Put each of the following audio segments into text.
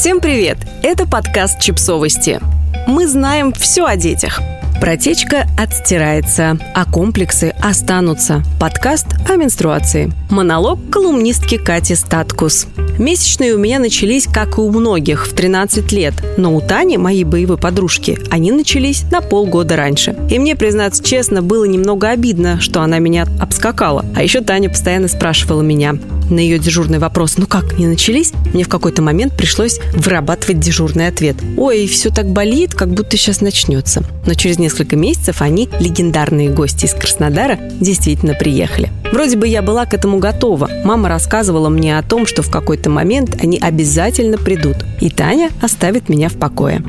Всем привет! Это подкаст «Чипсовости». Мы знаем все о детях. Протечка отстирается, а комплексы останутся. Подкаст о менструации. Монолог колумнистки Кати Статкус. Месячные у меня начались, как и у многих, в 13 лет. Но у Тани, моей боевой подружки, они начались на полгода раньше. И мне, признаться честно, было немного обидно, что она меня обскакала. А еще Таня постоянно спрашивала меня, на ее дежурный вопрос «Ну как, не начались?» мне в какой-то момент пришлось вырабатывать дежурный ответ. «Ой, все так болит, как будто сейчас начнется». Но через несколько месяцев они, легендарные гости из Краснодара, действительно приехали. Вроде бы я была к этому готова. Мама рассказывала мне о том, что в какой-то момент они обязательно придут, и Таня оставит меня в покое.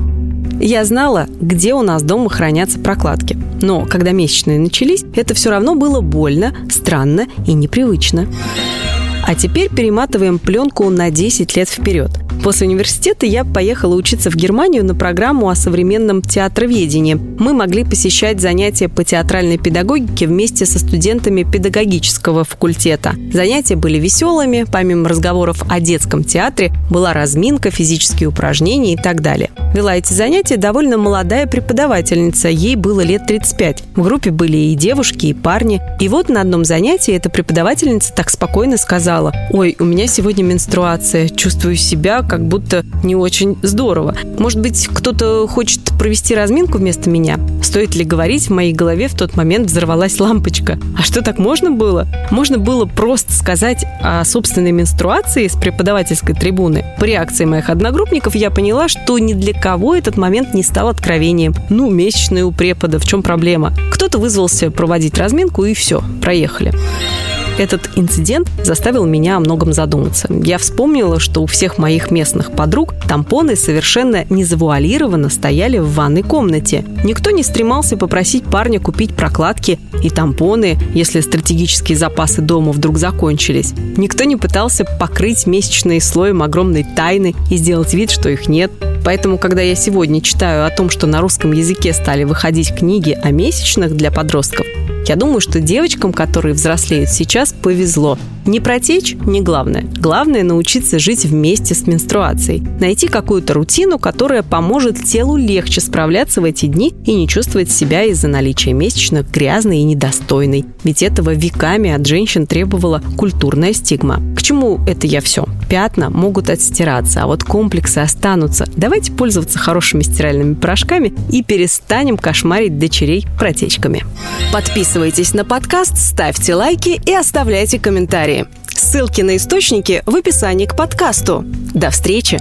Я знала, где у нас дома хранятся прокладки. Но когда месячные начались, это все равно было больно, странно и непривычно. А теперь перематываем пленку на 10 лет вперед. После университета я поехала учиться в Германию на программу о современном театроведении. Мы могли посещать занятия по театральной педагогике вместе со студентами педагогического факультета. Занятия были веселыми, помимо разговоров о детском театре, была разминка, физические упражнения и так далее. Вела эти занятия довольно молодая преподавательница, ей было лет 35. В группе были и девушки, и парни. И вот на одном занятии эта преподавательница так спокойно сказала, «Ой, у меня сегодня менструация, чувствую себя как будто не очень здорово. Может быть, кто-то хочет провести разминку вместо меня? Стоит ли говорить, в моей голове в тот момент взорвалась лампочка. А что так можно было? Можно было просто сказать о собственной менструации с преподавательской трибуны. По реакции моих одногруппников я поняла, что ни для кого этот момент не стал откровением. Ну, месячные у препода, в чем проблема? Кто-то вызвался проводить разминку и все, проехали. Этот инцидент заставил меня о многом задуматься. Я вспомнила, что у всех моих местных подруг тампоны совершенно незавуалированно стояли в ванной комнате. Никто не стремался попросить парня купить прокладки и тампоны, если стратегические запасы дома вдруг закончились. Никто не пытался покрыть месячные слоем огромной тайны и сделать вид, что их нет. Поэтому, когда я сегодня читаю о том, что на русском языке стали выходить книги о месячных для подростков, я думаю, что девочкам, которые взрослеют сейчас, повезло. Не протечь – не главное. Главное – научиться жить вместе с менструацией. Найти какую-то рутину, которая поможет телу легче справляться в эти дни и не чувствовать себя из-за наличия месячных грязной и недостойной. Ведь этого веками от женщин требовала культурная стигма. К чему это я все? Пятна могут отстираться, а вот комплексы останутся. Давайте пользоваться хорошими стиральными порошками и перестанем кошмарить дочерей протечками. Подписывайтесь на подкаст, ставьте лайки и оставляйте комментарии. Ссылки на источники в описании к подкасту. До встречи!